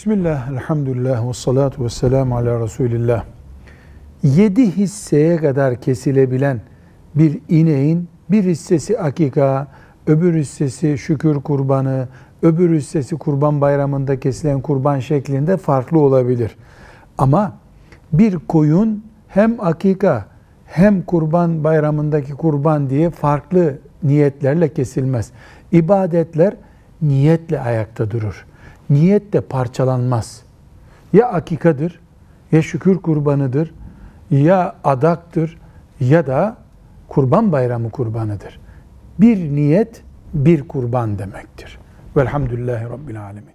Bismillah, elhamdülillah, ve salatu ve selamu ala Resulillah. Yedi hisseye kadar kesilebilen bir ineğin bir hissesi akika, öbür hissesi şükür kurbanı, öbür hissesi kurban bayramında kesilen kurban şeklinde farklı olabilir. Ama bir koyun hem akika hem kurban bayramındaki kurban diye farklı niyetlerle kesilmez. İbadetler niyetle ayakta durur. Niyet de parçalanmaz. Ya akikadır, ya şükür kurbanıdır, ya adaktır ya da kurban bayramı kurbanıdır. Bir niyet bir kurban demektir. Velhamdülillahi Rabbil Alemin.